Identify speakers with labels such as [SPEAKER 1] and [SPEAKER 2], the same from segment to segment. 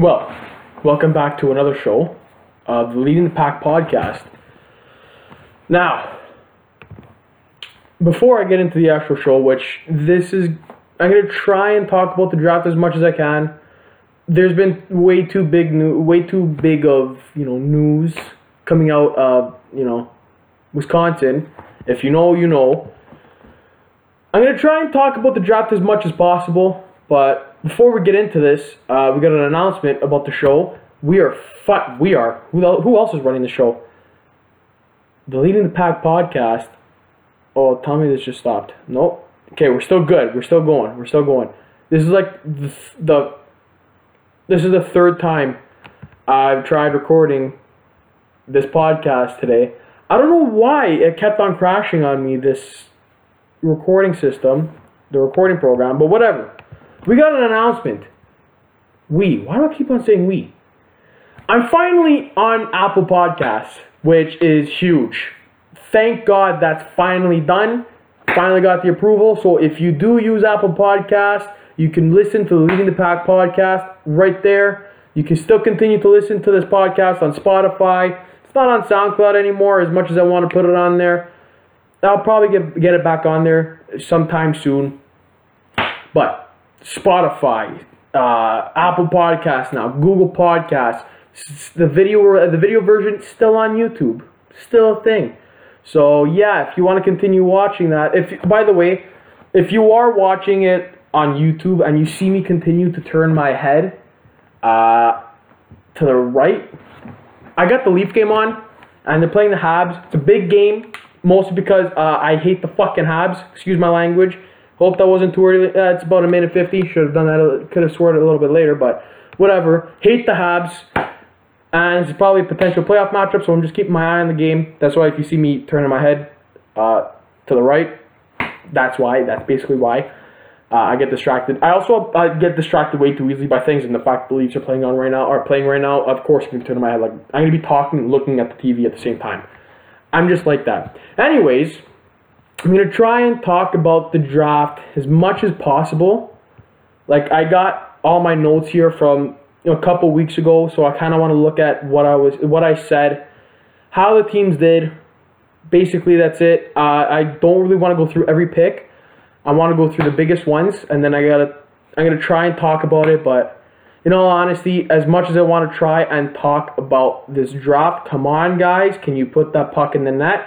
[SPEAKER 1] Well, welcome back to another show of the Leading the Pack podcast. Now, before I get into the actual show, which this is, I'm gonna try and talk about the draft as much as I can. There's been way too big new, way too big of you know news coming out of you know Wisconsin. If you know, you know. I'm gonna try and talk about the draft as much as possible, but before we get into this, uh, we got an announcement about the show. We are fu- we are who, who else is running the show? The Leading the Pack podcast. Oh, me this just stopped. Nope. Okay, we're still good. We're still going. We're still going. This is like the, the this is the third time I've tried recording this podcast today. I don't know why it kept on crashing on me this recording system, the recording program, but whatever. We got an announcement. We. Why do I keep on saying we? I'm finally on Apple Podcasts, which is huge. Thank God that's finally done. Finally got the approval. So if you do use Apple Podcasts, you can listen to the Leading the Pack podcast right there. You can still continue to listen to this podcast on Spotify. It's not on SoundCloud anymore as much as I want to put it on there. I'll probably get, get it back on there sometime soon. But Spotify, uh, Apple Podcasts now, Google Podcasts. The video, the video version still on YouTube, still a thing. So yeah, if you want to continue watching that, if by the way, if you are watching it on YouTube and you see me continue to turn my head uh, to the right, I got the Leaf game on, and they're playing the Habs. It's a big game, mostly because uh, I hate the fucking Habs. Excuse my language. Hope that wasn't too early. Uh, it's about a minute 50. Should have done that. Could have scored it a little bit later, but whatever. Hate the Habs. And it's probably a potential playoff matchup, so I'm just keeping my eye on the game. That's why if you see me turning my head uh, to the right, that's why. That's basically why. Uh, I get distracted. I also uh, get distracted way too easily by things, and the fact the Leafs are playing on right now, are playing right now. Of course, I'm gonna turn my head like I'm gonna be talking, and looking at the TV at the same time. I'm just like that. Anyways, I'm going to try and talk about the draft as much as possible. Like I got all my notes here from you know, a couple weeks ago, so I kind of want to look at what I was what I said, how the teams did. Basically, that's it. Uh, I don't really want to go through every pick. I want to go through the biggest ones, and then I gotta I'm gonna try and talk about it. But in all honesty, as much as I want to try and talk about this draft, come on, guys, can you put that puck in the net?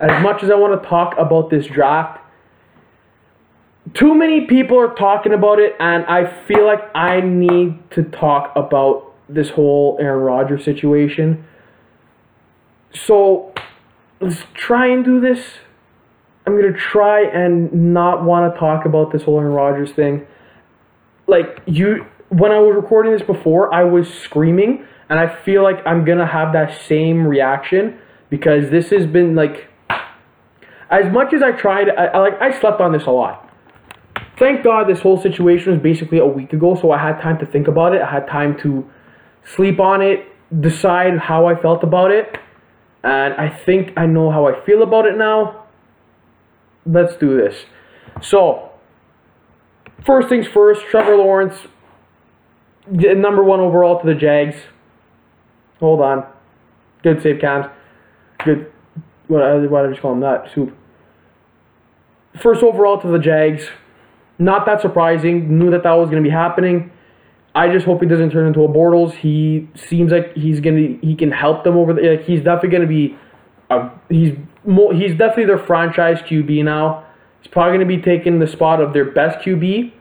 [SPEAKER 1] As much as I want to talk about this draft, too many people are talking about it, and I feel like I need to talk about this whole Aaron Rodgers situation. So let's try and do this. I'm gonna try and not want to talk about this whole Aaron Rodgers thing. Like you, when I was recording this before, I was screaming, and I feel like I'm gonna have that same reaction because this has been like as much as I tried, I, I, like I slept on this a lot. Thank God this whole situation was basically a week ago, so I had time to think about it. I had time to sleep on it, decide how I felt about it, and I think I know how I feel about it now. Let's do this. So, first things first, Trevor Lawrence, number one overall to the Jags. Hold on. Good save cams. Good. What, what did I just call him that? Soup. First overall to the Jags. Not that surprising. Knew that that was going to be happening. I just hope he doesn't turn into a Bortles. He seems like he's gonna he can help them over there. Like he's definitely gonna be a, he's more, he's definitely their franchise QB now. He's probably gonna be taking the spot of their best QB.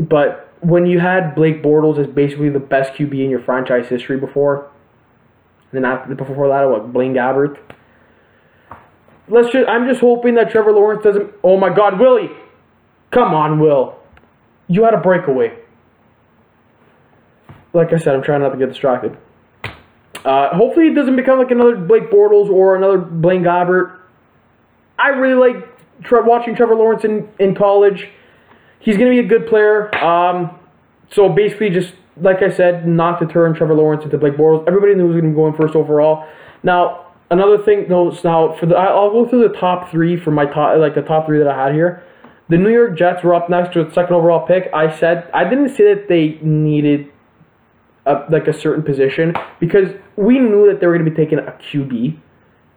[SPEAKER 1] But when you had Blake Bortles as basically the best QB in your franchise history before, and then after before that, what Blaine Gabbert let's just I'm just hoping that Trevor Lawrence doesn't Oh my god, Willie. Come on, Will. You had a breakaway. Like I said, I'm trying not to get distracted. Uh, hopefully it doesn't become like another Blake Bortles or another Blaine Gabbert. I really like tre- watching Trevor Lawrence in, in college. He's going to be a good player. Um, so basically, just like I said, not to turn Trevor Lawrence into Blake Bortles. Everybody knew he was going to go in first overall. Now, another thing, no, now for the I'll go through the top three for my top, like the top three that I had here. The New York Jets were up next with second overall pick. I said I didn't say that they needed a, like a certain position because we knew that they were going to be taking a QB.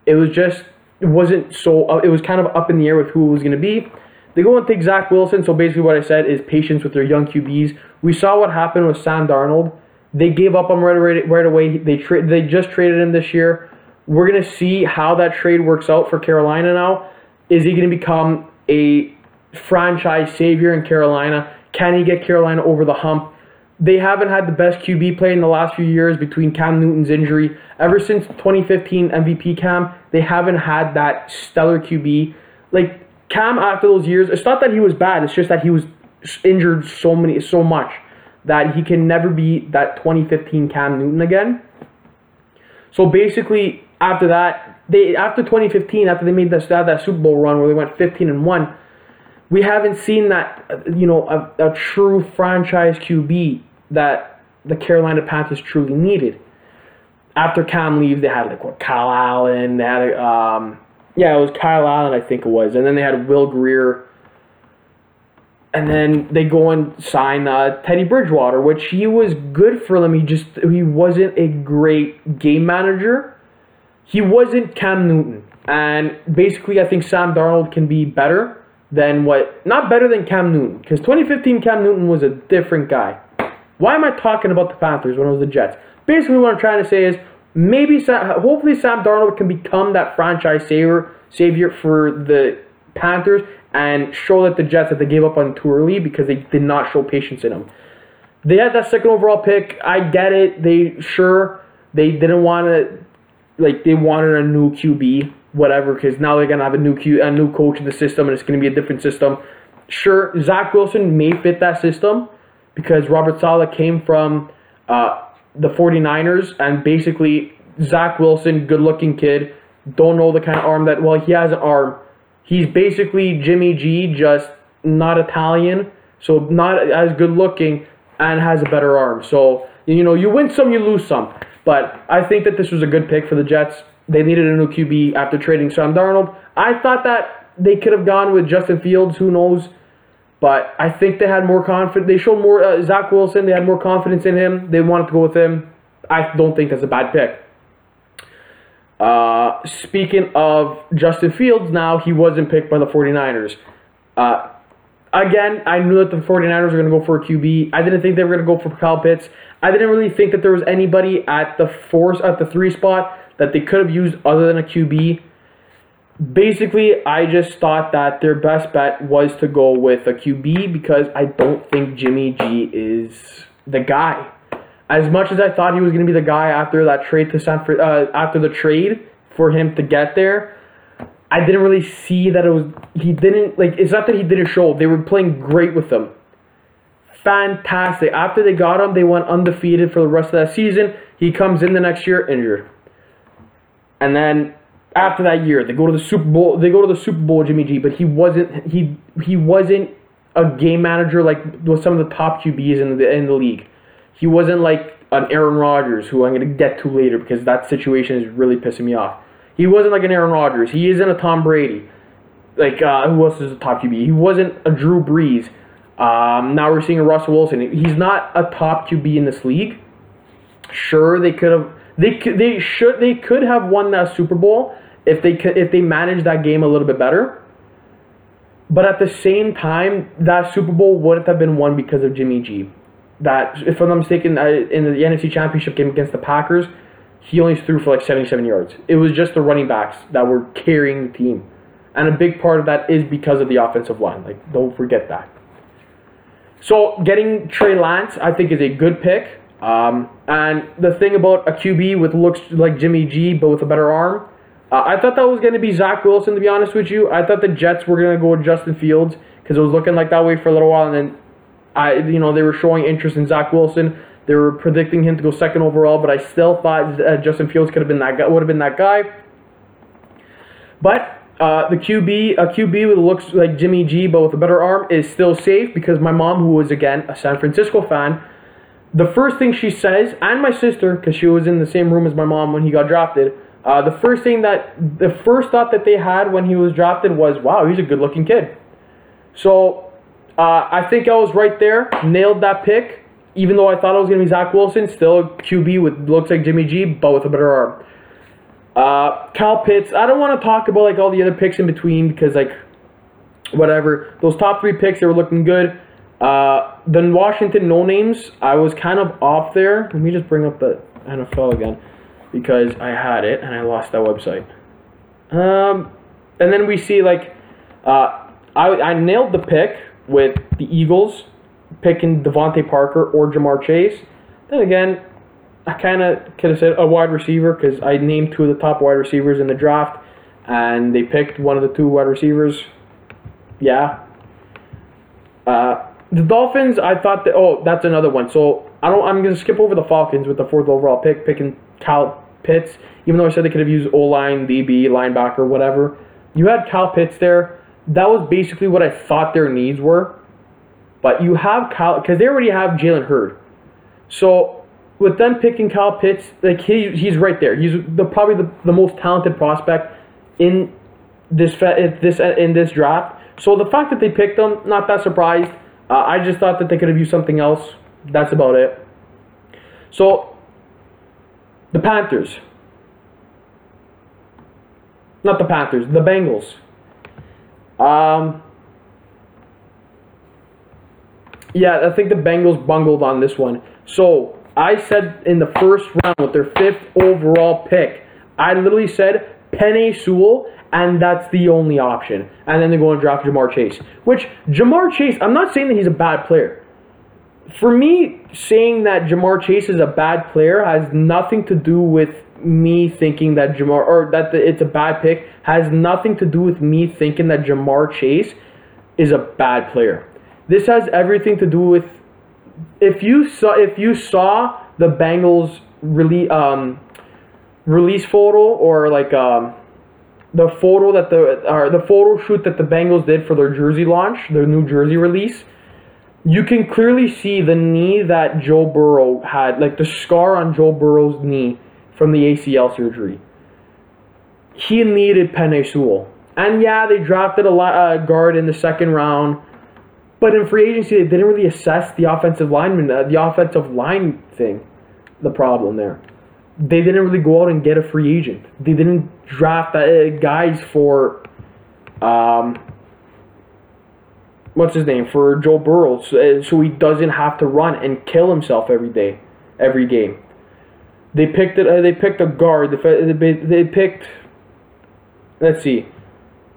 [SPEAKER 1] It was just it wasn't so. Uh, it was kind of up in the air with who it was going to be. They go and take Zach Wilson. So basically, what I said is patience with their young QBs. We saw what happened with Sam Darnold. They gave up on right, right, right away. They tra- They just traded him this year. We're gonna see how that trade works out for Carolina now. Is he gonna become a franchise savior in Carolina? Can he get Carolina over the hump? They haven't had the best QB play in the last few years between Cam Newton's injury. Ever since 2015 MVP Cam, they haven't had that stellar QB. Like Cam after those years, it's not that he was bad, it's just that he was injured so many so much that he can never be that 2015 Cam Newton again. So basically, after that, they after 2015, after they made that that Super Bowl run where they went 15 and one, we haven't seen that you know a, a true franchise QB that the Carolina Panthers truly needed. After Cam leaves, they had like what Kyle Allen, they had um, yeah, it was Kyle Allen, I think it was, and then they had Will Grier. and then they go and sign uh, Teddy Bridgewater, which he was good for them. He just he wasn't a great game manager. He wasn't Cam Newton, and basically, I think Sam Darnold can be better than what not better than Cam Newton because 2015 Cam Newton was a different guy. Why am I talking about the Panthers when it was the Jets? Basically, what I'm trying to say is maybe hopefully Sam Darnold can become that franchise savior savior for the Panthers and show that the Jets that they gave up on too early because they did not show patience in them. They had that second overall pick. I get it. They sure they didn't want to like they wanted a new QB, whatever, because now they're gonna have a new Q a new coach in the system and it's gonna be a different system. Sure, Zach Wilson may fit that system because Robert Saleh came from uh, the 49ers and basically Zach Wilson, good looking kid, don't know the kind of arm that well he has an arm He's basically Jimmy G, just not Italian, so not as good looking, and has a better arm. So you know, you win some, you lose some. But I think that this was a good pick for the Jets. They needed a new QB after trading Sam Darnold. I thought that they could have gone with Justin Fields. Who knows? But I think they had more confidence. They showed more uh, Zach Wilson. They had more confidence in him. They wanted to go with him. I don't think that's a bad pick. Uh, speaking of Justin Fields, now he wasn't picked by the 49ers. Uh, again, I knew that the 49ers were going to go for a QB. I didn't think they were going to go for Kyle Pitts. I didn't really think that there was anybody at the force at the three spot that they could have used other than a QB. Basically, I just thought that their best bet was to go with a QB because I don't think Jimmy G is the guy as much as I thought he was going to be the guy after that trade to San uh, after the trade for him to get there, I didn't really see that it was he didn't like it's not that he didn't show. They were playing great with him. Fantastic. After they got him, they went undefeated for the rest of that season. He comes in the next year injured. And then after that year, they go to the Super Bowl. They go to the Super Bowl, Jimmy G. But he wasn't. He he wasn't a game manager like with some of the top QBs in the in the league. He wasn't like an Aaron Rodgers, who I'm to get to later because that situation is really pissing me off. He wasn't like an Aaron Rodgers. He isn't a Tom Brady. Like, uh, who else is a top QB? He wasn't a Drew Brees. Um, now we're seeing a Russell Wilson. He's not a top QB in this league. Sure, they could have. They could. They should. They could have won that Super Bowl if they could. If they managed that game a little bit better. But at the same time, that Super Bowl wouldn't have been won because of Jimmy G that, if I'm not mistaken, uh, in the NFC Championship game against the Packers, he only threw for like 77 yards. It was just the running backs that were carrying the team. And a big part of that is because of the offensive line. Like, don't forget that. So, getting Trey Lance, I think, is a good pick. Um, and the thing about a QB with looks like Jimmy G, but with a better arm, uh, I thought that was going to be Zach Wilson, to be honest with you. I thought the Jets were going to go with Justin Fields because it was looking like that way for a little while, and then I, you know, they were showing interest in Zach Wilson. They were predicting him to go second overall, but I still thought uh, Justin Fields could have been that guy. Would have been that guy. But uh, the QB, a QB with looks like Jimmy G, but with a better arm, is still safe because my mom, who was again a San Francisco fan, the first thing she says, and my sister, because she was in the same room as my mom when he got drafted. Uh, the first thing that the first thought that they had when he was drafted was, "Wow, he's a good-looking kid." So uh, I think I was right there, nailed that pick. Even though I thought it was going to be Zach Wilson, still a QB with looks like Jimmy G, but with a better arm. Uh, Pitts. I don't want to talk about like all the other picks in between because like whatever those top three picks they were looking good. Uh, the Washington no names I was kind of off there. Let me just bring up the NFL again because I had it and I lost that website. Um, and then we see like uh, I I nailed the pick with the Eagles picking DeVante Parker or Ja'Marr Chase. Then again, I kind of could have said a wide receiver because I named two of the top wide receivers in the draft, and they picked one of the two wide receivers. Yeah. Uh, the Dolphins, I thought that. Oh, that's another one. So I don't. I'm gonna skip over the Falcons with the fourth overall pick, picking Cal Pitts. Even though I said they could have used O line, DB, linebacker, whatever. You had Cal Pitts there. That was basically what I thought their needs were. But you have Kyle because they already have Jalen Hurd. So with them picking Kyle Pitts, like he, he's right there. He's the probably the, the most talented prospect in this this in this draft. So the fact that they picked him, not that surprised. Uh, I just thought that they could have used something else. That's about it. So the Panthers, not the Panthers, the Bengals. Um, yeah, I think the Bengals bungled on this one. So I said in the first round with their fifth overall pick, I literally said Penei Sewell, and that's the only option. And then they go and draft Ja'Marr Chase. Which Ja'Marr Chase, I'm not saying that he's a bad player. For me, saying that Ja'Marr Chase is a bad player has nothing to do with me thinking that Ja'Marr or that the, it's a bad pick. Has nothing to do with me thinking that Ja'Marr Chase is a bad player. This has everything to do with if you saw if you saw the Bengals release um, release photo or like um, the photo that the or the photo shoot that the Bengals did for their jersey launch, their new jersey release, you can clearly see the knee that Joe Burrow had, like the scar on Joe Burrow's knee from the ACL surgery. He needed Penei Sewell. And yeah, they drafted a uh, guard in the second round but in free agency, they didn't really assess the offensive lineman, uh, the offensive line thing, the problem there. They didn't really go out and get a free agent. They didn't draft uh, guys for, um, what's his name, for Joe Burrow, so, uh, so he doesn't have to run and kill himself every day, every game. They picked it. Uh, they picked a guard. They, they picked. Let's see.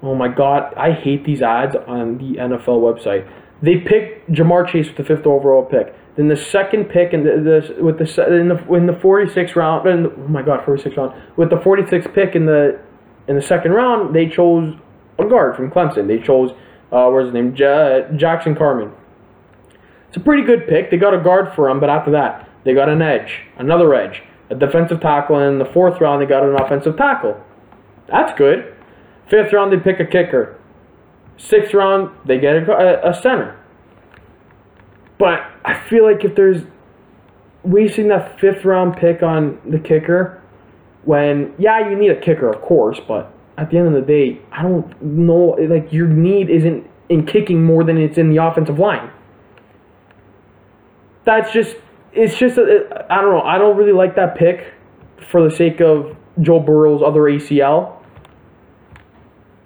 [SPEAKER 1] Oh my god, I hate these ads on the NFL website. They picked Ja'Marr Chase with the fifth overall pick. Then the second pick in the, the with the in the in the 46th round, in the, oh my god, 46th round with the 46th pick in the in the second round, they chose a guard from Clemson. They chose uh, what's his name, Jackson Carman. It's a pretty good pick. They got a guard for him, but after that, they got an edge, another edge, a defensive tackle, and in the fourth round, they got an offensive tackle. That's good. Fifth round, they pick a kicker. Sixth round, they get a, a center. But I feel like if there's wasting that fifth round pick on the kicker, when yeah, you need a kicker, of course, but at the end of the day, I don't know. Like your need isn't in kicking more than it's in the offensive line. That's just it's just uh, I don't know. I don't really like that pick for the sake of Joe Burrow's other ACL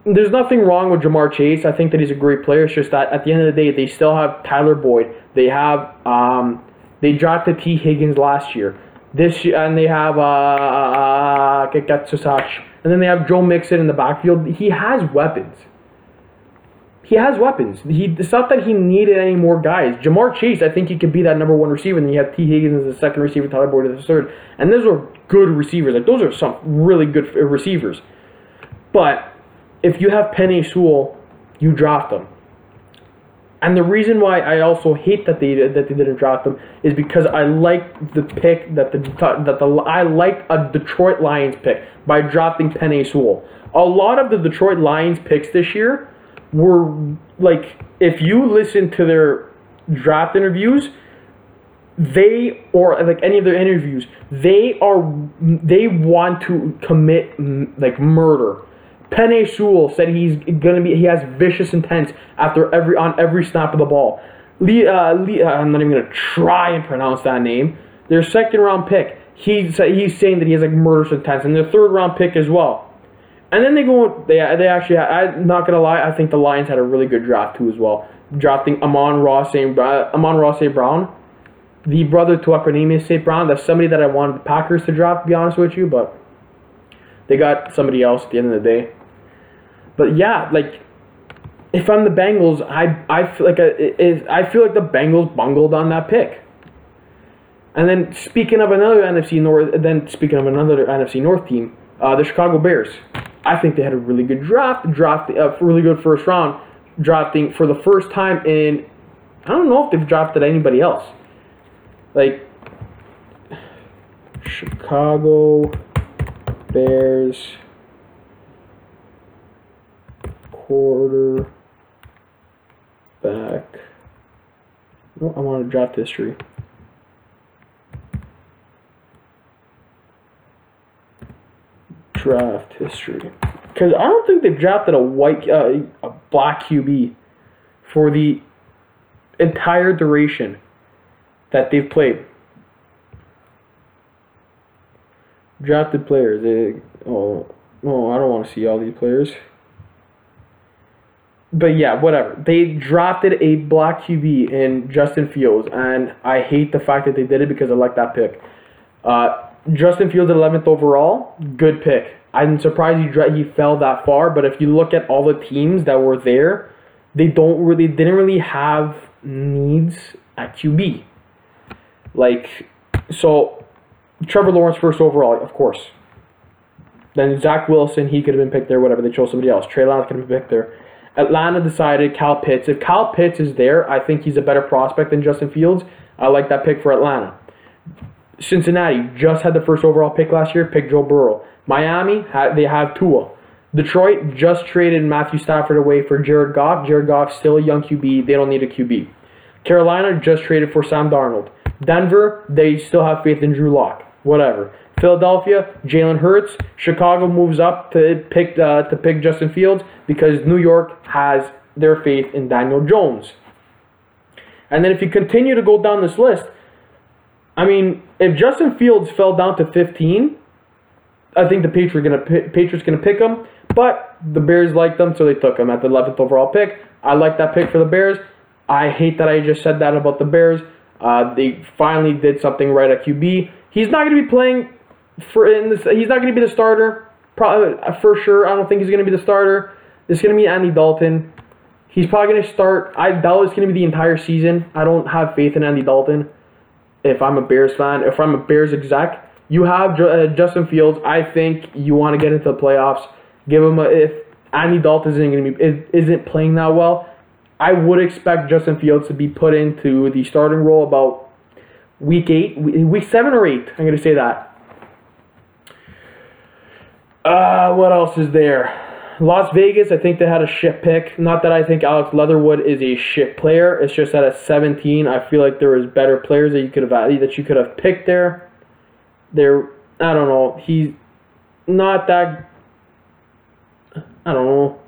[SPEAKER 1] there's nothing wrong with Ja'Marr Chase. I think that he's a great player. It's just that at the end of the day, they still have Tyler Boyd. They have um, they drafted Tee Higgins last year. This year, and they have uh, uh, and then they have Joe Mixon in the backfield. He has weapons. He has weapons. He it's not that he needed any more guys. Ja'Marr Chase, I think he could be that number one receiver. And then you have Tee Higgins as the second receiver, Tyler Boyd as the third, and those are good receivers. Like those are some really good receivers. But if you have Penei Sewell, you draft them. And the reason why I also hate that they that they didn't draft them is because I like the pick that the that the I like a Detroit Lions pick by drafting Penei Sewell. A lot of the Detroit Lions picks this year were like if you listen to their draft interviews, they or like any of their interviews, they are they want to commit like murder Penei Sewell said he's gonna be he has vicious intent after every on every snap of the ball. Uh, uh, I'm not even gonna try and pronounce that name. Their second round pick, he's he's saying that he has like murderous intent, and their third round pick as well. And then they go, they they actually, I'm not gonna lie, I think the Lions had a really good draft too as well, drafting Amon-Ra St. Uh, Amon-Ra St. Brown, the brother to Equanimeous St. Brown. That's somebody that I wanted the Packers to draft, to be honest with you, but they got somebody else at the end of the day. But yeah, like if I'm the Bengals, I I feel like a, I feel like the Bengals bungled on that pick. And then speaking of another NFC North, then speaking of another NFC North team, uh, the Chicago Bears. I think they had a really good draft, draft, uh, really good first round, drafting for the first time in. I don't know if they've drafted anybody else. Like Chicago Bears quarter back. Oh, I want to draft history. draft history because I don't think they've drafted a white, uh, a black QB for the entire duration that they've played. Drafted players. They, oh, no, I don't want to see all these players. But yeah, whatever. They drafted a black QB in Justin Fields, and I hate the fact that they did it because I like that pick. Uh, Justin Fields 11th overall, good pick. I'm surprised he he fell that far, but if you look at all the teams that were there, they don't really didn't really have needs at QB. Like so Trevor Lawrence first overall, of course. Then Zach Wilson, he could have been picked there, whatever. They chose somebody else. Trey Lance could have been picked there. Atlanta decided Kyle Pitts. If Kyle Pitts is there, I think he's a better prospect than Justin Fields. I like that pick for Atlanta. Cincinnati just had the first overall pick last year, picked Joe Burrow. Miami, they have Tua. Detroit just traded Matthew Stafford away for Jared Goff. Jared Goff still a young QB. They don't need a QB. Carolina just traded for Sam Darnold. Denver, they still have faith in Drew Lock. Whatever. Philadelphia, Jalen Hurts. Chicago moves up to pick uh, to pick Justin Fields because New York has their faith in Daniel Jones. And then if you continue to go down this list, I mean, if Justin Fields fell down to 15, I think the Patriots gonna Patriots gonna pick him, but the Bears liked them, so they took him at the 11th overall pick. I like that pick for the Bears. I hate that I just said that about the Bears. Uh, they finally did something right at QB. He's not going to be playing for in this. He's not going to be the starter, probably for sure. I don't think he's going to be the starter. It's going to be Andy Dalton. He's probably going to start. I doubt it's going to be the entire season. I don't have faith in Andy Dalton. If I'm a Bears fan, if I'm a Bears exec, you have uh, Justin Fields. I think you want to get into the playoffs. Give him a if Andy Dalton isn't going to be isn't playing that well. I would expect Justin Fields to be put into the starting role about week eight, week seven or eight. I'm going to say that. Uh, what else is there? Las Vegas, I think they had a shit pick. Not that I think Alex Leatherwood is a shit player. It's just that at 17, I feel like there was better players that you could have that you could have picked there there I don't know, he's not that I don't know.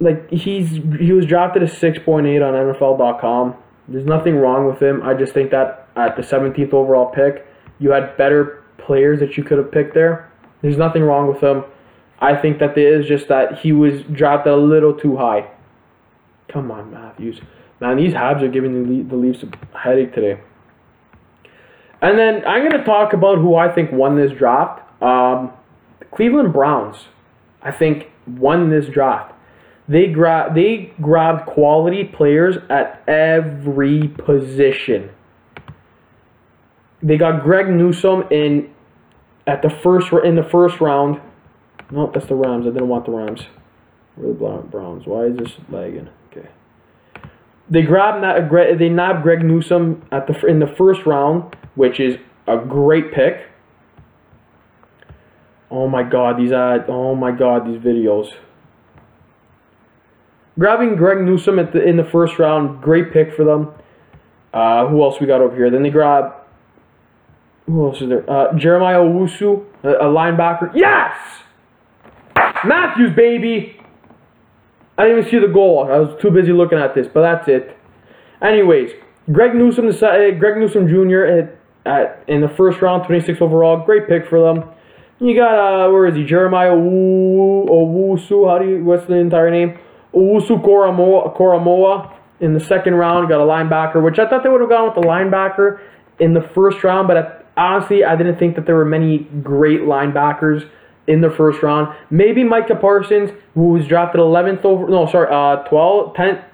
[SPEAKER 1] Like he's he was drafted point eight on NFL.com. There's nothing wrong with him. I just think that at the seventeenth overall pick, you had better players that you could have picked there. There's nothing wrong with him. I think that there is just that he was drafted a little too high. Come on, Matthews. Man, these Habs are giving the, the Leafs a headache today. And then I'm going to talk about who I think won this draft. Um, Cleveland Browns, I think, won this draft. They gra- they grabbed quality players at every position. They got Greg Newsome in at the first in the first round. No, that's the Rams. I didn't want the Rams. The Browns? Why is this lagging? Okay. They grabbed that. They nabbed Greg Newsome at the in the first round which is a great pick. Oh my god, these ad, oh my god, these videos. Grabbing Greg Newsome at the, in the first round, great pick for them. Uh, who else we got over here? Then they grab. Who else is there? Uh, Jeremiah Owusu, a, a linebacker. Yes! Matthews, baby. I didn't even see the goal. I was too busy looking at this, but that's it. Anyways, Greg Newsome, the uh, Greg Newsome Jr. At, at, in the first round, 26 overall, great pick for them. You got uh, where is he? Jeremiah Owusu. How do you? What's the entire name? Owusu Koramoah, Koramoah in the second round. Got a linebacker, which I thought they would have gone with the linebacker in the first round, but at, honestly, I didn't think that there were many great linebackers in the first round. Maybe Micah Parsons, who was drafted 11th over, no, sorry, uh, 12, 10th,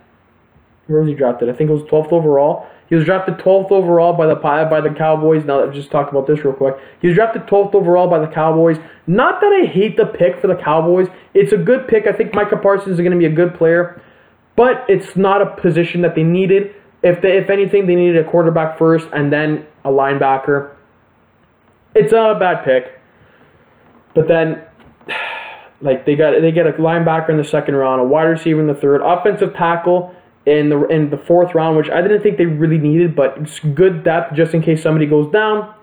[SPEAKER 1] where was he drafted? I think it was 12th overall. He was drafted 12th overall by the by the Cowboys. Now, let's just talk about this real quick. He was drafted 12th overall by the Cowboys. Not that I hate the pick for the Cowboys. It's a good pick. I think Micah Parsons is going to be a good player, but it's not a position that they needed. If they, if anything, they needed a quarterback first and then a linebacker. It's not a bad pick. But then, like they got they get a linebacker in the second round, a wide receiver in the third, offensive tackle in the in the fourth round, which I didn't think they really needed, but it's good depth just in case somebody goes down.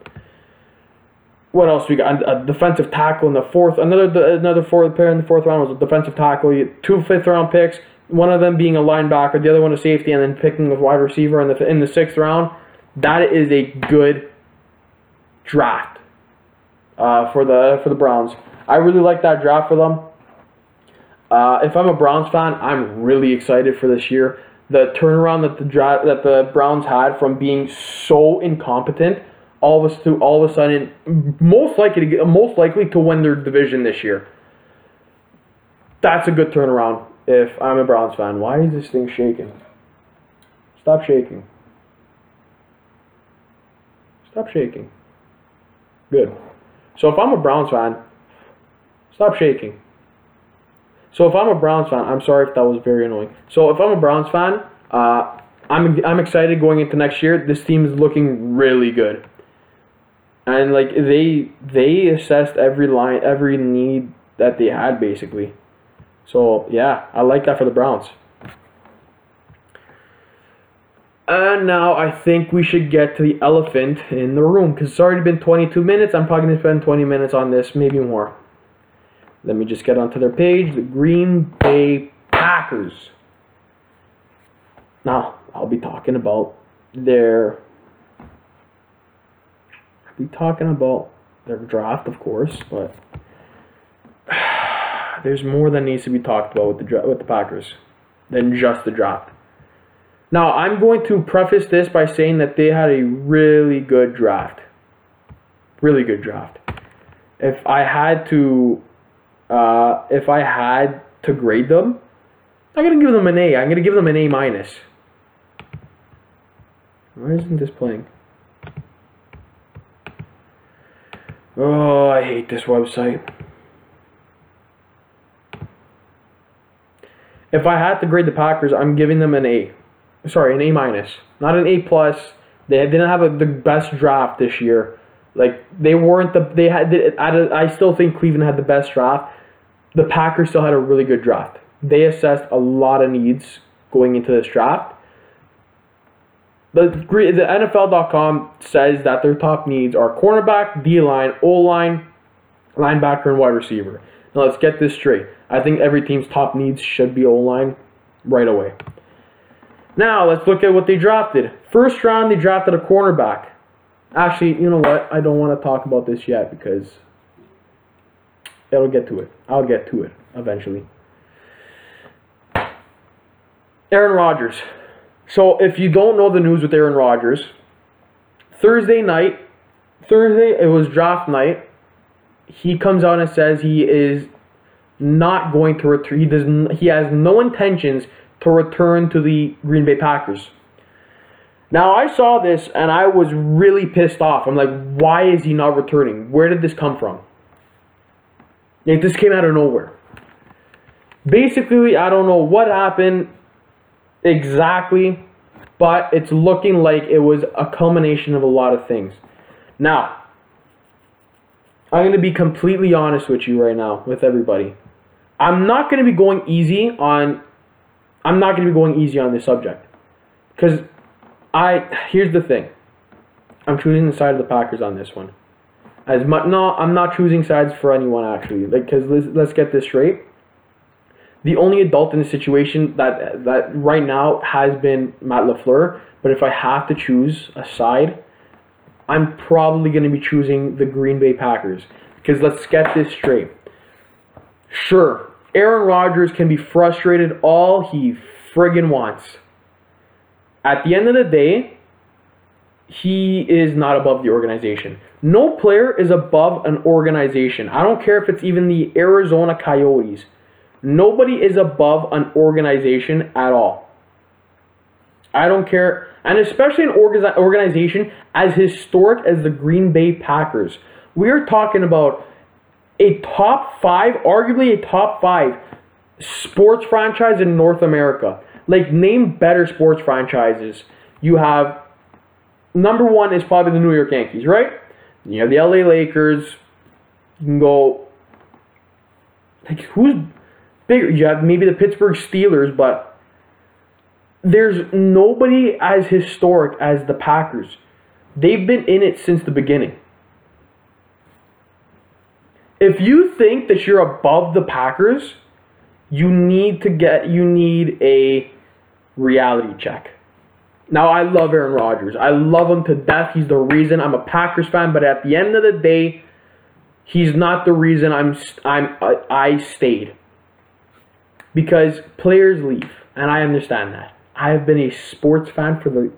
[SPEAKER 1] What else we got? A defensive tackle in the fourth. Another another fourth pair in the fourth round was a defensive tackle. Two fifth round picks. One of them being a linebacker, the other one a safety, and then picking a wide receiver in the in the sixth round. That is a good draft uh, for the for the Browns. I really like that draft for them. Uh, if I'm a Browns fan, I'm really excited for this year. The turnaround that the that the Browns had from being so incompetent, all of us to all of a sudden, most likely to most likely to win their division this year. That's a good turnaround. If I'm a Browns fan, why is this thing shaking? Stop shaking. Stop shaking. Good. So if I'm a Browns fan, stop shaking. So if I'm a Browns fan, I'm sorry if that was very annoying. So if I'm a Browns fan, uh, I'm I'm excited going into next year. This team is looking really good, and like they they assessed every line, every need that they had basically. So yeah, I like that for the Browns. And now I think we should get to the elephant in the room because it's already been 22 minutes. I'm probably going to spend 20 minutes on this, maybe more. Let me just get onto their page. The Green Bay Packers. Now, I'll be talking about their. I'll be talking about their draft, of course, but there's more that needs to be talked about with the with the Packers than just the draft. Now, I'm going to preface this by saying that they had a really good draft. Really good draft. If I had to, uh, if I had to grade them, I'm gonna give them an A. I'm gonna give them an A minus. Why isn't this playing? Oh, I hate this website. If I had to grade the Packers, I'm giving them an A sorry, an A minus, not an A plus. They didn't have a, the best draft this year. Like they weren't the they had. I, still think Cleveland had the best draft. The Packers still had a really good draft. They assessed a lot of needs going into this draft. The, the NFL.com says that their top needs are cornerback, D line, O line, linebacker, and wide receiver. Now let's get this straight. I think every team's top needs should be O line right away. Now, let's look at what they drafted. First round, they drafted a cornerback. Actually, you know what? I don't want to talk about this yet because it'll get to it. I'll get to it eventually. Aaron Rodgers. So, if you don't know the news with Aaron Rodgers, Thursday night, Thursday, it was draft night. He comes out and says he is not going to return. He does. He has no intentions to return to the Green Bay Packers. Now, I saw this and I was really pissed off. I'm like, why is he not returning? Where did this come from? Like, this came out of nowhere. Basically, I don't know what happened exactly, but it's looking like it was a culmination of a lot of things. Now, I'm going to be completely honest with you right now, with everybody. I'm not going to be going easy on I'm not going to be going easy on this subject because I here's the thing. I'm choosing the side of the Packers on this one. As much, no, I'm not choosing sides for anyone actually. Like, cause let's, let's get this straight. The only adult in the situation that that right now has been Matt LaFleur. But if I have to choose a side, I'm probably going to be choosing the Green Bay Packers. Because let's get this straight. Sure, Aaron Rodgers can be frustrated all he friggin' wants. At the end of the day, he is not above the organization. No player is above an organization. I don't care if it's even the Arizona Coyotes. Nobody is above an organization at all. I don't care. And especially an organization as historic as the Green Bay Packers. We are talking about a top five, arguably a top five sports franchise in North America. Like, name better sports franchises. You have number one is probably the New York Yankees, right? You have the LA Lakers. You can go. Like, who's bigger? You have maybe the Pittsburgh Steelers, but there's nobody as historic as the Packers. They've been in it since the beginning. If you think that you're above the Packers, you need to get you need a reality check. Now I love Aaron Rodgers. I love him to death. He's the reason I'm a Packers fan, but at the end of the day, he's not the reason I'm I'm I stayed. Because players leave, and I understand that. I have been a sports fan for the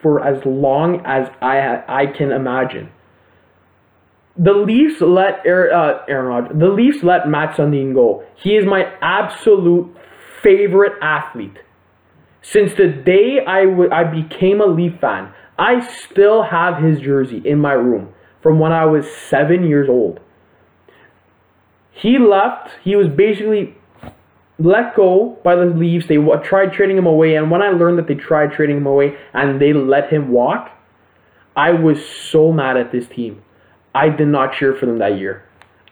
[SPEAKER 1] for as long as I I can imagine. The Leafs let Aaron, uh, Aaron Rodgers, the Leafs let Mats Sundin go. He is my absolute favorite athlete. Since the day I, w- I became a Leaf fan, I still have his jersey in my room from when I was seven years old. He left, he was basically let go by the Leafs. They w- tried trading him away, and when I learned that they tried trading him away and they let him walk, I was so mad at this team. I did not cheer for them that year.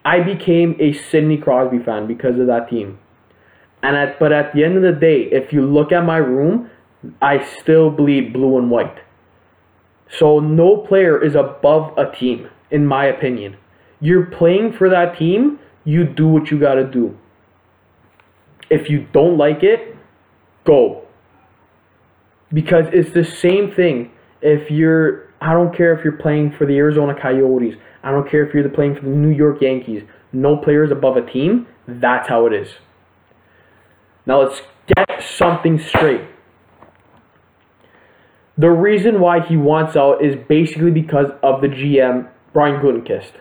[SPEAKER 1] I became a Sidney Crosby fan because of that team. And at, but at the end of the day, if you look at my room, I still bleed blue and white. So no player is above a team, in my opinion. You're playing for that team, you do what you gotta do. If you don't like it, go. Because it's the same thing if you're I don't care if you're playing for the Arizona Coyotes. I don't care if you're playing for the New York Yankees. No player is above a team. That's how it is. Now let's get something straight. The reason why he wants out is basically because of the GM, Brian Gutekunst.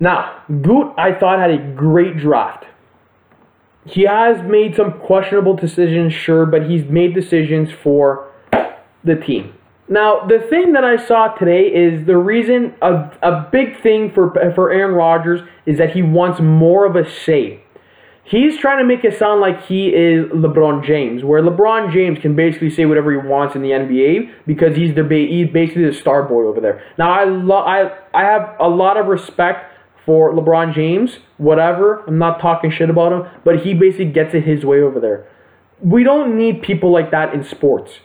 [SPEAKER 1] Now, Goot, I thought, had a great draft. He has made some questionable decisions, sure, but he's made decisions for the team. Now, the thing that I saw today is the reason a, a big thing for for Aaron Rodgers is that he wants more of a say. He's trying to make it sound like he is LeBron James, where LeBron James can basically say whatever he wants in the NBA because he's the he's basically the star boy over there. Now, I lo- I I have a lot of respect for LeBron James, whatever. I'm not talking shit about him, but he basically gets it his way over there. We don't need people like that in sports.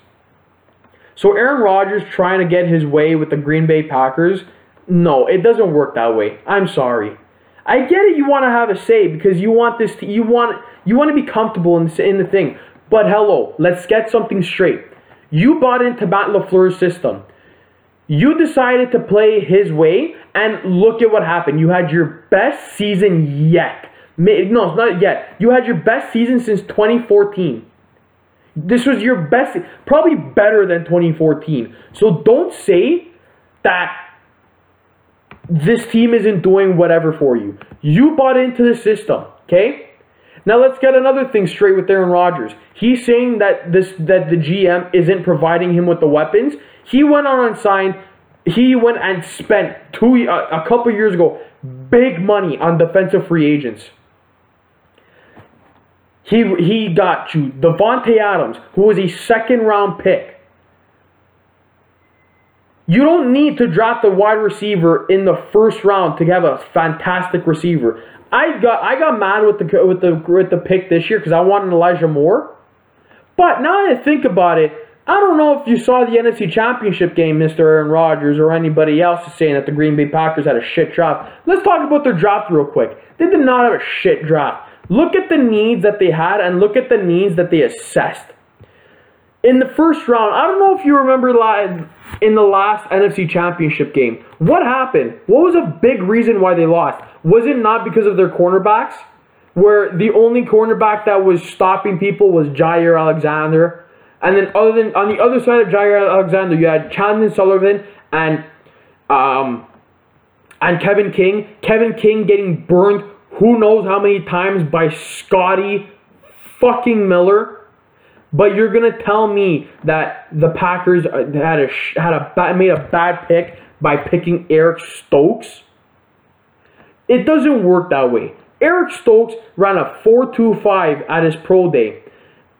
[SPEAKER 1] So Aaron Rodgers trying to get his way with the Green Bay Packers, no, it doesn't work that way. I'm sorry. I get it. You want to have a say because you want this. To, you want you want to be comfortable in, in the thing. But hello, let's get something straight. You bought into Matt LaFleur's system. You decided to play his way, and look at what happened. You had your best season yet. No, it's not yet. You had your best season since 2014. This was your best, probably better than 2014. So don't say that this team isn't doing whatever for you. You bought into the system, okay? Now let's get another thing straight with Aaron Rodgers. He's saying that this that the GM isn't providing him with the weapons. He went on and signed. He went and spent two a, a couple years ago big money on defensive free agents. He he got you Davante Adams, who was a second round pick. You don't need to draft a wide receiver in the first round to have a fantastic receiver. I got I got mad with the with the with the pick this year because I wanted Elijah Moore. But now that I think about it, I don't know if you saw the NFC Championship game, Mr. Aaron Rodgers, or anybody else is saying that the Green Bay Packers had a shit draft. Let's talk about their draft real quick. They did not have a shit draft. Look at the needs that they had and look at the needs that they assessed. In the first round, I don't know if you remember live in the last NFC Championship game. What happened? What was a big reason why they lost? Was it not because of their cornerbacks? Where the only cornerback that was stopping people was Jaire Alexander. And then other than on the other side of Jaire Alexander, you had Chandon Sullivan and um and Kevin King. Kevin King getting burned who knows how many times by Scotty fucking Miller. But you're gonna tell me that the Packers uh, had a had a made a bad pick by picking Eric Stokes? It doesn't work that way. Eric Stokes ran a 4.25 at his pro day.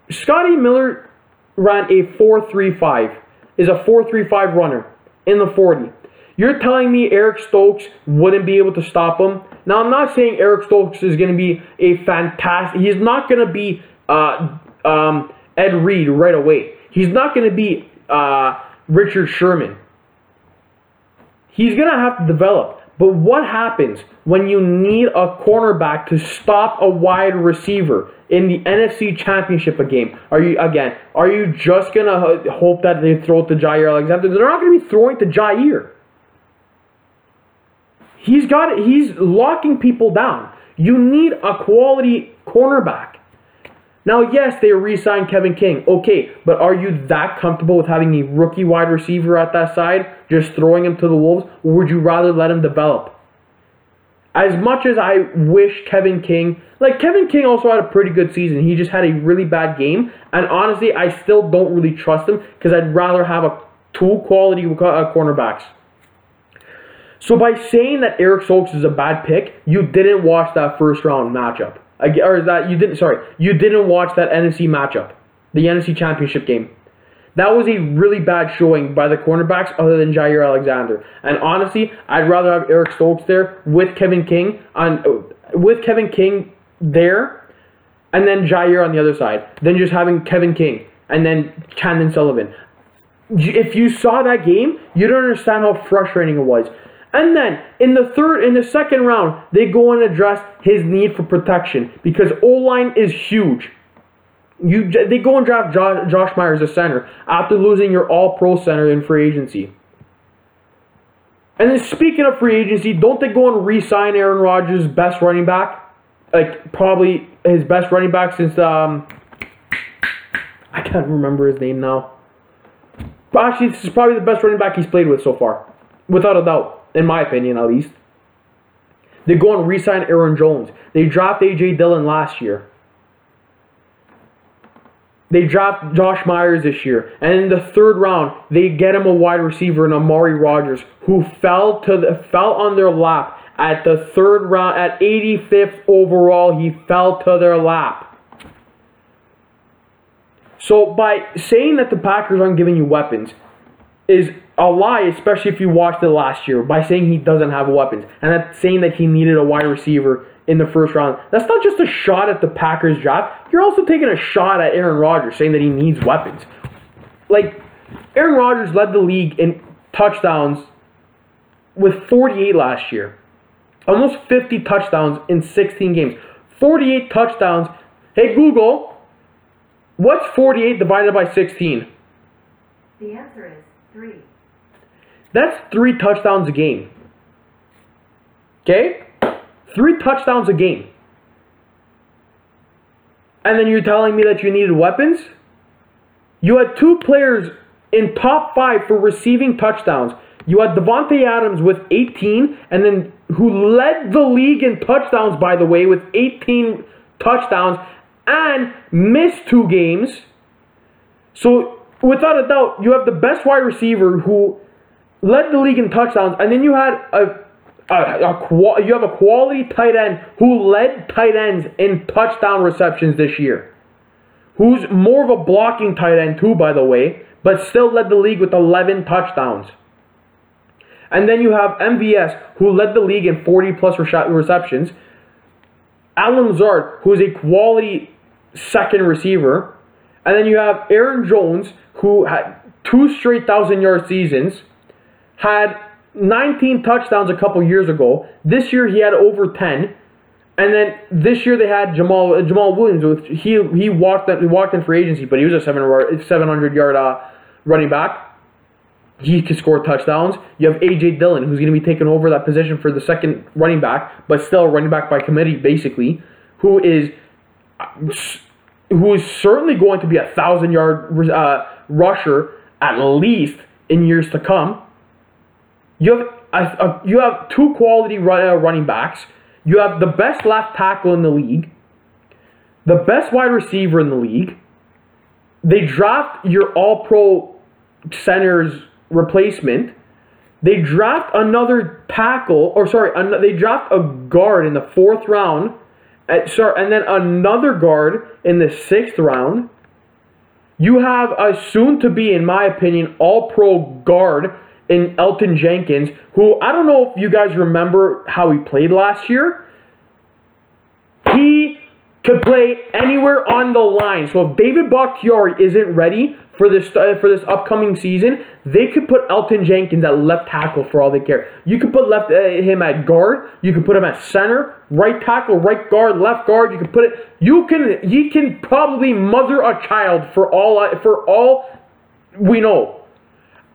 [SPEAKER 1] Scotty Miller ran a 4.35. Is a 4.35 runner in the 40. You're telling me Eric Stokes wouldn't be able to stop him? Now, I'm not saying Eric Stokes is going to be a fantastic. He's not going to be uh, um, Ed Reed right away. He's not going to be uh, Richard Sherman. He's going to have to develop. But what happens when you need a cornerback to stop a wide receiver in the NFC Championship game? Are you again? Are you just gonna hope that they throw it to Jaire Alexander? They're not gonna be throwing to Jaire. He's got he's locking people down. You need a quality cornerback. Now, yes, they re-signed Kevin King. Okay, but are you that comfortable with having a rookie wide receiver at that side, just throwing him to the wolves, or would you rather let him develop? As much as I wish Kevin King, like Kevin King also had a pretty good season. He just had a really bad game, and honestly, I still don't really trust him because I'd rather have a two quality uh, cornerbacks. So by saying that Eric Stokes is a bad pick, you didn't watch that first round matchup. Or is that you didn't? Sorry, you didn't watch that NFC matchup, the NFC Championship game. That was a really bad showing by the cornerbacks, other than Jaire Alexander. And honestly, I'd rather have Eric Stokes there with Kevin King on, with Kevin King there, and then Jaire on the other side, than just having Kevin King and then Chandon Sullivan. If you saw that game, you don't understand how frustrating it was. And then in the third, in the second round, they go and address his need for protection because O line is huge. You they go and draft Josh, Josh Myers as center after losing your All Pro center in free agency. And then speaking of free agency, don't they go and re-sign Aaron Rodgers' best running back? Like probably his best running back since um I can't remember his name now. But actually, this is probably the best running back he's played with so far, without a doubt in my opinion at least. They go and re-sign Aaron Jones. They draft AJ Dillon last year. They draft Josh Myers this year, and in the third round, they get him a wide receiver in Amari Rodgers, who fell to the, fell on their lap at the third round at 85th overall. He fell to their lap. So by saying that the Packers aren't giving you weapons, is a lie, especially if you watched it last year, by saying he doesn't have weapons and that's saying that he needed a wide receiver in the first round. That's not just a shot at the Packers draft. You're also taking a shot at Aaron Rodgers, saying that he needs weapons. Like Aaron Rodgers led the league in touchdowns with 48 last year. Almost 50 touchdowns in 16 games. 48 touchdowns. Hey Google, what's 48 divided by 16?
[SPEAKER 2] The answer is Three.
[SPEAKER 1] That's three touchdowns a game. Okay? Three touchdowns a game. And then you're telling me that you needed weapons? You had two players in top five for receiving touchdowns. You had Davante Adams with 18, and then who led the league in touchdowns, by the way, with 18 touchdowns, and missed two games. So without a doubt, you have the best wide receiver who led the league in touchdowns, and then you had a, a, a you have a quality tight end who led tight ends in touchdown receptions this year. Who's more of a blocking tight end too, by the way, but still led the league with 11 touchdowns. And then you have MVS, who led the league in 40 plus receptions. Allen Lazard, who is a quality second receiver And then you have Aaron Jones, who had two straight thousand yard seasons, had 19 touchdowns a couple years ago. This year he had over 10. And then this year they had Jamaal Jamaal Williams. With he he walked he walked in free agency, but he was a seven seven hundred yard uh, running back. He could score touchdowns. You have AJ Dillon, who's going to be taking over that position for the second running back, but still running back by committee, basically. Who is who is certainly going to be a thousand yard uh, rusher at least in years to come. You have a, a, you have two quality run, uh, running backs. You have the best left tackle in the league, the best wide receiver in the league. They draft your All Pro center's replacement. They draft another tackle, or sorry, an, they draft a guard in the fourth round. At, sorry, and then another guard in the sixth round. You have a soon to be, in my opinion, all pro guard in Elgton Jenkins, who I don't know if you guys remember how he played last year. He could play anywhere on the line. So if David Bakhtiari isn't ready for this uh, for this upcoming season, they could put Elgton Jenkins at left tackle for all they care. You could put left uh, him at guard. You could put him at center, right tackle, right guard, left guard. You can put it. You can. He can probably mother a child for all for all we know.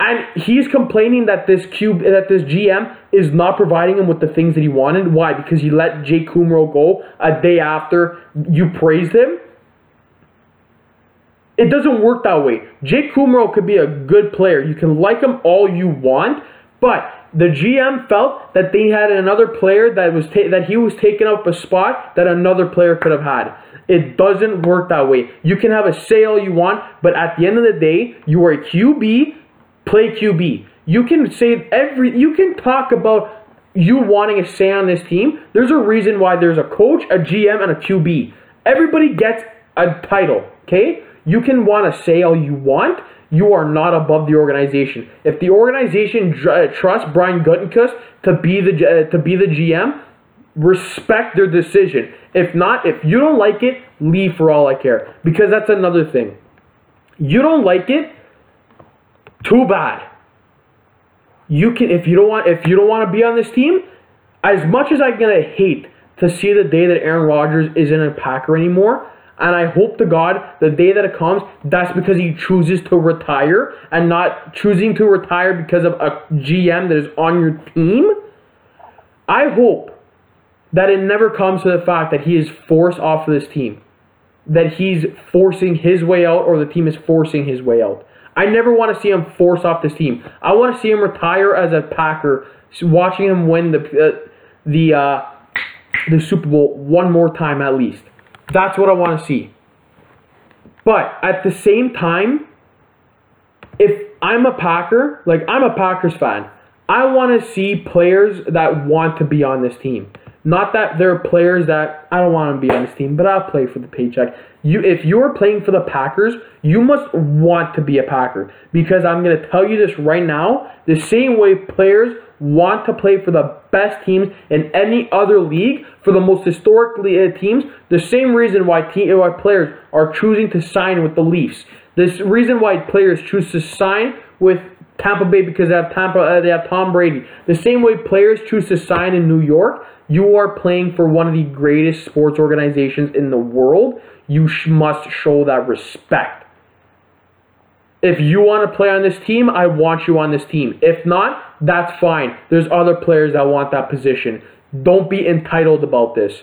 [SPEAKER 1] And he's complaining that this cube that this GM is not providing him with the things that he wanted. Why? Because he let Jake Kumerow go a day after you praised him. It doesn't work that way. Jake Kumerow could be a good player. You can like him all you want, but the GM felt that they had another player that was ta- that he was taking up a spot that another player could have had. It doesn't work that way. You can have a say all you want, but at the end of the day, you are a QB. Play QB. You can say every. You can talk about you wanting a say on this team. There's a reason why there's a coach, a GM, and a QB. Everybody gets a title. Okay. You can want to say all you want. You are not above the organization. If the organization uh, trusts Brian Gutekunst to be the uh, to be the GM, respect their decision. If not, if you don't like it, leave for all I care. Because that's another thing. You don't like it, too bad. You can if you don't want if you don't want to be on this team, as much as I'm gonna hate to see the day that Aaron Rodgers isn't a Packer anymore, and I hope to God the day that it comes, that's because he chooses to retire and not choosing to retire because of a GM that is on your team. I hope that it never comes to the fact that he is forced off of this team. That he's forcing his way out or the team is forcing his way out. I never want to see him force off this team. I want to see him retire as a Packer, watching him win the uh, the uh, the Super Bowl one more time at least. That's what I want to see. But at the same time, if I'm a Packer, like I'm a Packers fan, I want to see players that want to be on this team. Not that there are players that I don't want to be on this team, but I'll play for the paycheck. You, if you're playing for the Packers, you must want to be a Packer because I'm going to tell you this right now. The same way players want to play for the best teams in any other league, for the most historic uh, teams, the same reason why, why players are choosing to sign with the Leafs. This reason why players choose to sign with Tampa Bay because they have Tampa, uh, they have Tom Brady. The same way players choose to sign in New York, you are playing for one of the greatest sports organizations in the world. You sh- must show that respect. If you want to play on this team, I want you on this team. If not, that's fine. There's other players that want that position. Don't be entitled about this.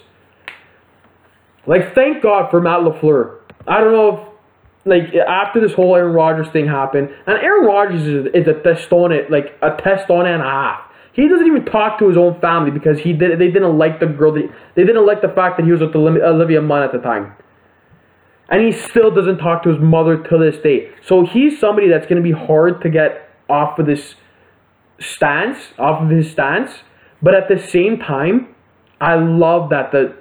[SPEAKER 1] Like, thank God for Matt LaFleur. I don't know if, like, after this whole Aaron Rodgers thing happened, and Aaron Rodgers is, is a test on it, like, a test on it and a half. He doesn't even talk to his own family because he did, they didn't like the girl. They didn't like the fact that he was with Olivia Munn at the time and he still doesn't talk to his mother to this day. So he's somebody that's going to be hard to get off of this stance, off of his stance. But at the same time, I love that the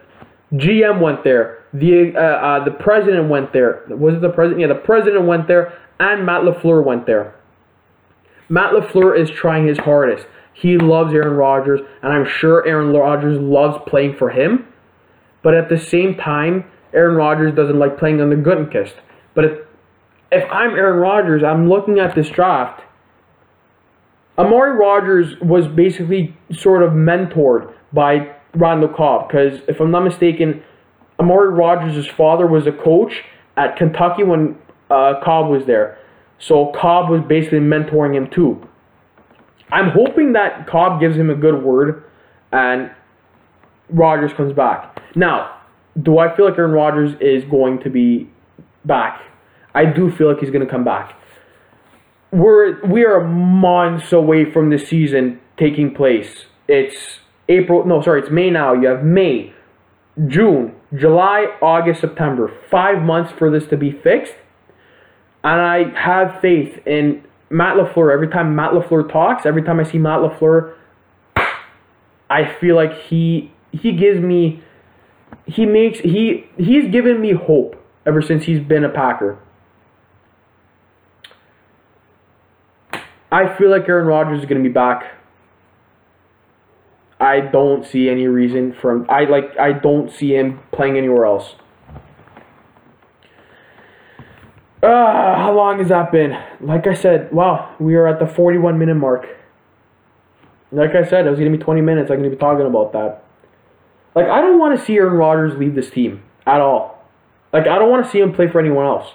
[SPEAKER 1] GM went there, the uh, uh, the president went there. Was it the president? Yeah, the president went there, and Matt LaFleur went there. Matt LaFleur is trying his hardest. He loves Aaron Rodgers, and I'm sure Aaron Rodgers loves playing for him. But at the same time, Aaron Rodgers doesn't like playing under Gutekunst. But it, if I'm Aaron Rodgers, I'm looking at this draft. Amari Rodgers was basically sort of mentored by Randall Cobb because, if I'm not mistaken, Amari Rodgers' father was a coach at Kentucky when uh, Cobb was there. So Cobb was basically mentoring him too. I'm hoping that Cobb gives him a good word and Rodgers comes back. Now, do I feel like Aaron Rodgers is going to be back? I do feel like he's going to come back. We're we are months away from the season taking place. It's April. No, sorry, it's May now. You have May, June, July, August, September. Five months for this to be fixed. And I have faith in Matt LaFleur. Every time Matt LaFleur talks, every time I see Matt LaFleur, I feel like he he gives me he makes he he's given me hope ever since he's been a Packer. I feel like Aaron Rodgers is going to be back. I don't see any reason for him. I like I don't see him playing anywhere else. Ah, how long has that been? Like I said, wow, we are at the 41 minute mark. Like I said, it was gonna be 20 minutes. I'm gonna be talking about that. Like I don't want to see Aaron Rodgers leave this team at all. Like I don't want to see him play for anyone else.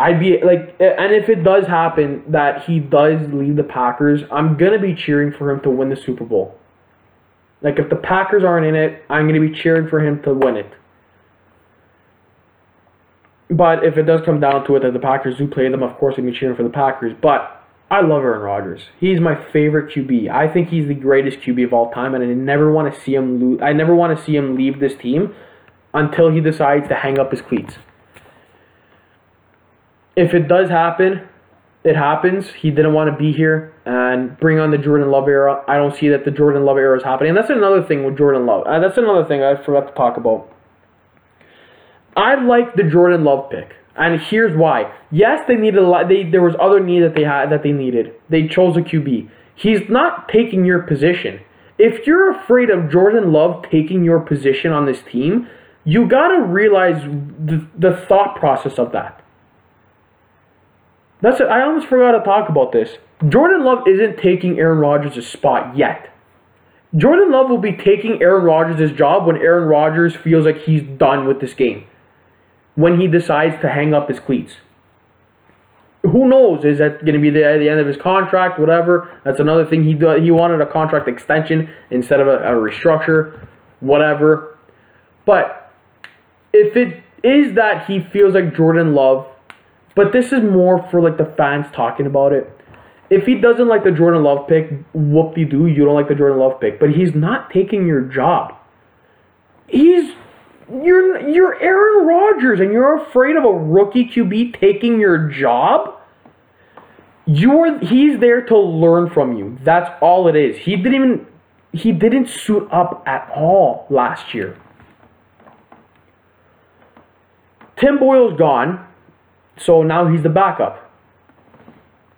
[SPEAKER 1] I'd be like, and if it does happen that he does leave the Packers, I'm gonna be cheering for him to win the Super Bowl. Like if the Packers aren't in it, I'm gonna be cheering for him to win it. But if it does come down to it that the Packers do play them, of course I'm cheering for the Packers. But I love Aaron Rodgers. He's my favorite QB. I think he's the greatest QB of all time, and I never want to see him lose. I never want to see him leave this team until he decides to hang up his cleats. If it does happen, it happens. He didn't want to be here and bring on the Jordan Love era. I don't see that the Jordan Love era is happening. And that's another thing with Jordan Love. Uh, that's another thing I forgot to talk about. I like the Jordan Love pick. And here's why. Yes, they needed a lot. They, there was other need that they had that they needed. They chose a QB. He's not taking your position. If you're afraid of Jordan Love taking your position on this team, you gotta realize the, the thought process of that. That's it. I almost forgot to talk about this. Jordan Love isn't taking Aaron Rodgers' spot yet. Jordan Love will be taking Aaron Rodgers' job when Aaron Rodgers feels like he's done with this game when he decides to hang up his cleats. Who knows? Is that going to be the, the end of his contract? Whatever. That's another thing. He do, he wanted a contract extension instead of a, a restructure. Whatever. But if it is that he feels like Jordan Love, but this is more for like the fans talking about it. If he doesn't like the Jordan Love pick, whoop de doo, you don't like the Jordan Love pick. But he's not taking your job. He's you're you're Aaron Rodgers and you're afraid of a rookie QB taking your job? You're he's there to learn from you. That's all it is. He didn't even he didn't suit up at all last year. Tim Boyle's gone, so now he's the backup.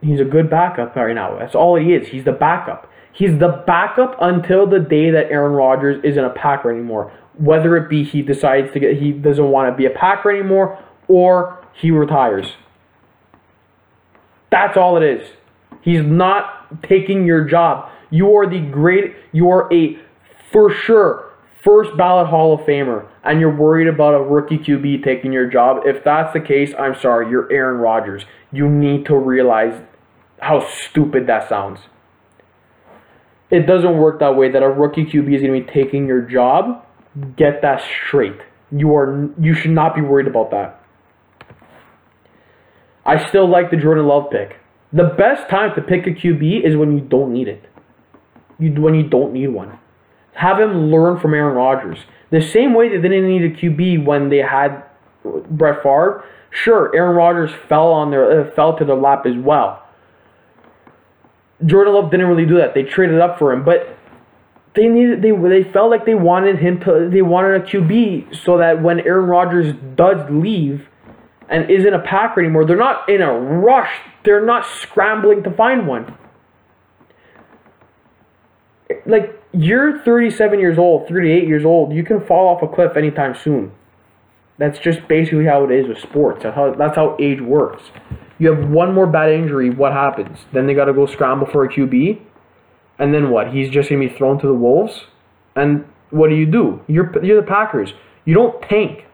[SPEAKER 1] He's a good backup right now. That's all he is. He's the backup. He's the backup until the day that Aaron Rodgers isn't a Packer anymore whether it be he decides to get he doesn't want to be a Packer anymore or he retires. That's all it is. He's not taking your job. You are the great you are a for sure first ballot Hall of Famer and you're worried about a rookie QB taking your job. If that's the case, I'm sorry, you're Aaron Rodgers. You need to realize how stupid that sounds. It doesn't work that way that a rookie QB is going to be taking your job get that straight. You are you should not be worried about that. I still like the Jordan Love pick. The best time to pick a QB is when you don't need it. You when you don't need one. Have him learn from Aaron Rodgers. The same way that they didn't need a QB when they had Brett Favre. Sure, Aaron Rodgers fell on their uh, fell to their lap as well. Jordan Love didn't really do that. They traded up for him, but they needed they they felt like they wanted him to they wanted a QB so that when Aaron Rodgers does leave and isn't a Packer anymore, they're not in a rush. They're not scrambling to find one. Like you're 37 years old, 38 years old, you can fall off a cliff anytime soon. That's just basically how it is with sports. That's how, that's how age works. You have one more bad injury, what happens? Then they got to go scramble for a QB, and then what? He's just gonna be thrown to the wolves, and what do you do? You're you're the Packers. You don't tank.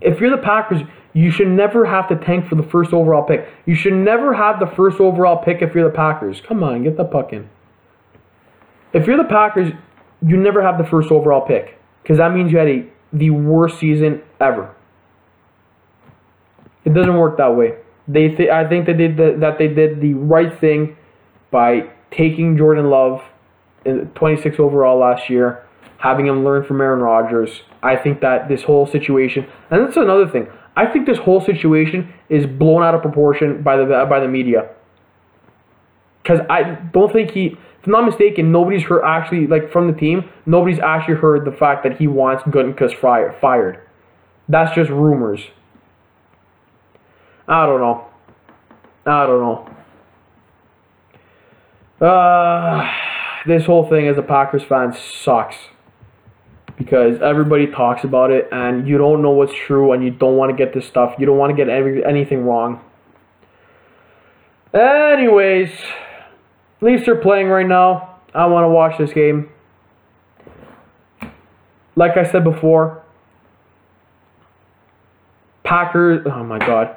[SPEAKER 1] If you're the Packers, you should never have to tank for the first overall pick. You should never have the first overall pick if you're the Packers. Come on, get the puck in. If you're the Packers, you never have the first overall pick because that means you had a the worst season ever. It doesn't work that way. They th- I think they did the, that they did the right thing by taking Jordan Love in 26 overall last year, having him learn from Aaron Rodgers. I think that this whole situation, and that's another thing. I think this whole situation is blown out of proportion by the by the media. Because I don't think he, if I'm not mistaken, nobody's heard actually like from the team. Nobody's actually heard the fact that he wants fire, fired. That's just rumors. I don't know. I don't know. Uh, this whole thing as a Packers fan sucks because everybody talks about it and you don't know what's true and you don't want to get this stuff. You don't want to get every, anything wrong. Anyways, least they're playing right now. I want to watch this game. Like I said before, Packers. Oh my God.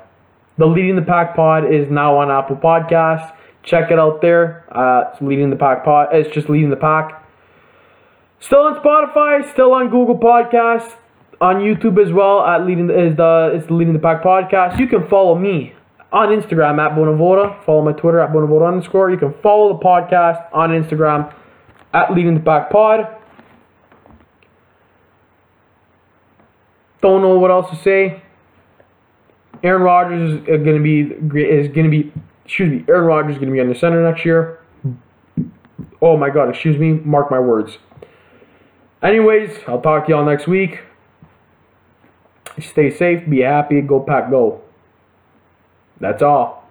[SPEAKER 1] The Leading the Pack pod is now on Apple Podcast. Check it out there. Uh, it's Leading the Pack pod. It's just Leading the Pack. Still on Spotify. Still on Google Podcasts. On YouTube as well. At Leading the, is the it's the Leading the Pack podcast. You can follow me on Instagram at Bonavoda. Follow my Twitter at Bonavoda underscore. You can follow the podcast on Instagram at Leading the Pack Pod. Don't know what else to say. Aaron Rodgers is uh, going to be is going to be excuse me. Aaron Rodgers is going to be on the center next year. Oh my God! Excuse me. Mark my words. Anyways, I'll talk to y'all next week. Stay safe. Be happy. Go pack. Go. That's all.